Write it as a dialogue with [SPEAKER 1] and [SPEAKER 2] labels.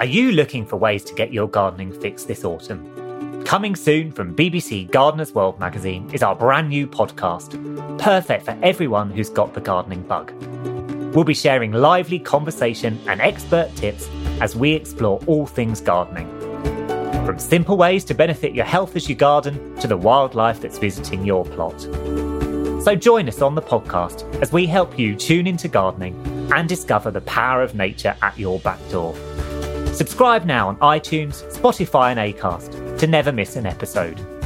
[SPEAKER 1] Are you looking for ways to get your gardening fix this autumn? Coming soon from BBC Gardener's World magazine is our brand new podcast, perfect for everyone who's got the gardening bug. We'll be sharing lively conversation and expert tips as we explore all things gardening. From simple ways to benefit your health as you garden to the wildlife that's visiting your plot. So join us on the podcast as we help you tune into gardening and discover the power of nature at your back door. Subscribe now on iTunes, Spotify, and Acast to never miss an episode.